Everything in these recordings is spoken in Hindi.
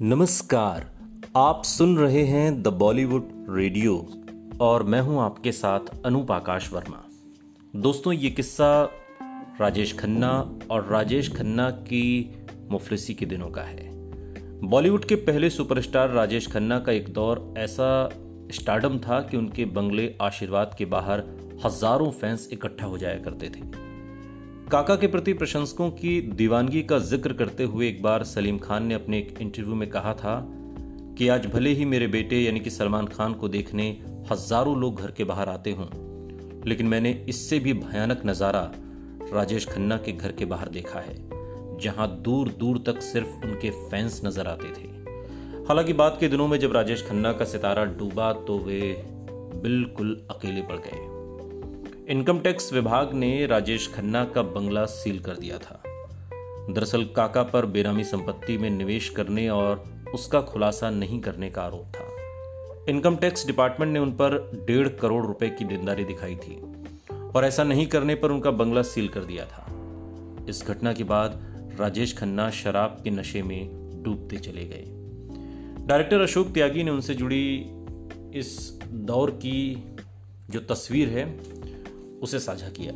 नमस्कार, आप सुन रहे हैं द बॉलीवुड रेडियो और मैं हूँ आपके साथ अनूप आकाश वर्मा। दोस्तों, ये किस्सा राजेश खन्ना और राजेश खन्ना की मुफलिसी के दिनों का है। बॉलीवुड के पहले सुपरस्टार राजेश खन्ना का एक दौर ऐसा स्टार्डम था कि उनके बंगले आशीर्वाद के बाहर हज़ारों फैंस इकट्ठा हो जाया करते थे। काका के प्रति प्रशंसकों की दीवानगी का ज़िक्र करते हुए एक बार सलीम खान ने अपने एक इंटरव्यू में कहा था कि आज भले ही मेरे बेटे यानी कि सलमान खान को देखने हज़ारों लोग घर के बाहर आते हों, लेकिन मैंने इससे भी भयानक नज़ारा राजेश खन्ना के घर के बाहर देखा है, जहाँ दूर दूर तक सिर्फ़ उनके फैंस नज़र आते थे। हालाँकि बाद के दिनों में जब राजेश खन्ना का सितारा डूबा तो वे बिल्कुल अकेले पड़ गए। इनकम टैक्स विभाग ने राजेश खन्ना का बंगला सील कर दिया था। दरअसल काका पर बेनामी संपत्ति में निवेश करने और उसका खुलासा नहीं करने का आरोप था। इनकम टैक्स डिपार्टमेंट ने उन पर डेढ़ करोड़ रुपए की देनदारी दिखाई थी और ऐसा नहीं करने पर उनका बंगला सील कर दिया था। इस घटना के बाद राजेश खन्ना शराब के नशे में डूबते चले गए। डायरेक्टर अशोक त्यागी ने उनसे जुड़ी इस दौर की जो तस्वीर है उसे साझा किया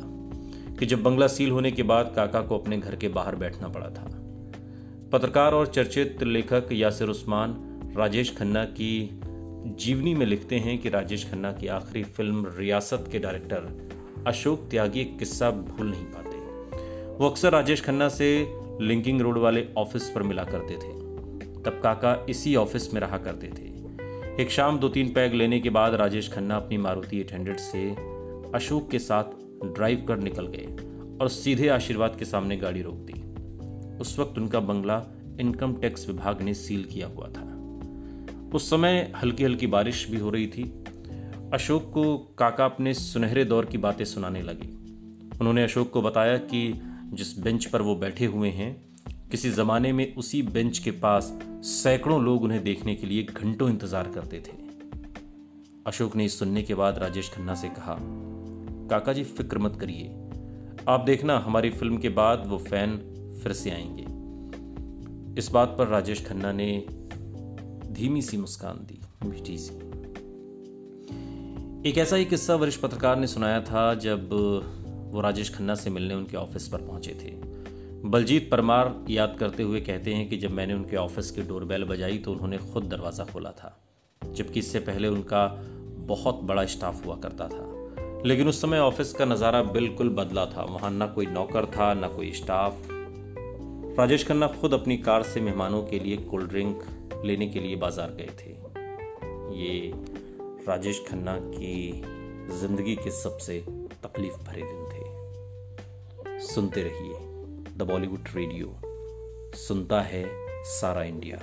कि जब बंगला सील होने के बाद काका को अपने घर के बाहर बैठना पड़ा था। पत्रकार और चर्चित लेखक यासिर उस्मान, राजेश खन्ना की जीवनी में लिखते हैं कि राजेश खन्ना की आखिरी फ़िल्म रियासत के डायरेक्टर अशोक त्यागी एक किस्सा भूल नहीं पाते। वो अक्सर राजेश खन्ना से लिंकिंग रोड वाले ऑफ़िस पर मिला करते थे। तब काका इसी ऑफ़िस में रहा करते थे। एक शाम दो तीन पैग लेने के बाद राजेश खन्ना अपनी मारुति एट से अशोक के साथ ड्राइव कर निकल गए और सीधे आशीर्वाद के सामने गाड़ी रोक दी। उस वक्त उनका बंगला इनकम टैक्स विभाग ने सील किया हुआ था। उस समय हल्की हल्की बारिश भी हो रही थी। अशोक को काका अपने सुनहरे दौर की बातें सुनाने लगे। उन्होंने अशोक को बताया कि जिस बेंच पर वो बैठे हुए हैं, किसी जमाने में उसी बेंच के पास सैकड़ों लोग उन्हें देखने के लिए घंटों इंतज़ार करते थे। अशोक ने इस सुनने के बाद राजेश खन्ना से कहा काका जी, फ़िक्र मत करिए। आप देखना, हमारी फ़िल्म के बाद वो फ़ैन फिर से आएँगे। इस बात पर राजेश खन्ना ने धीमी सी मुस्कान दी, मीठी सी। एक ऐसा ही किस्सा वरिष्ठ पत्रकार ने सुनाया था जब वो राजेश खन्ना से मिलने उनके ऑफ़िस पर पहुँचे थे। बलजीत परमार याद करते हुए कहते हैं कि जब मैंने उनके ऑफ़िस की डोरबेल बजाई तो उन्होंने खुद दरवाज़ा खोला था, जबकि इससे पहले उनका बहुत बड़ा स्टाफ हुआ करता था। लेकिन उस समय ऑफ़िस का नज़ारा बिल्कुल बदला था। वहाँ ना कोई नौकर था, ना कोई स्टाफ। राजेश खन्ना खुद अपनी कार से मेहमानों के लिए कोल्ड ड्रिंक लेने के लिए बाज़ार गए थे। ये राजेश खन्ना की ज़िंदगी के सबसे तकलीफ़ भरे दिन थे। सुनते रहिए द बॉलीवुड रेडियो। सुनता है सारा इंडिया।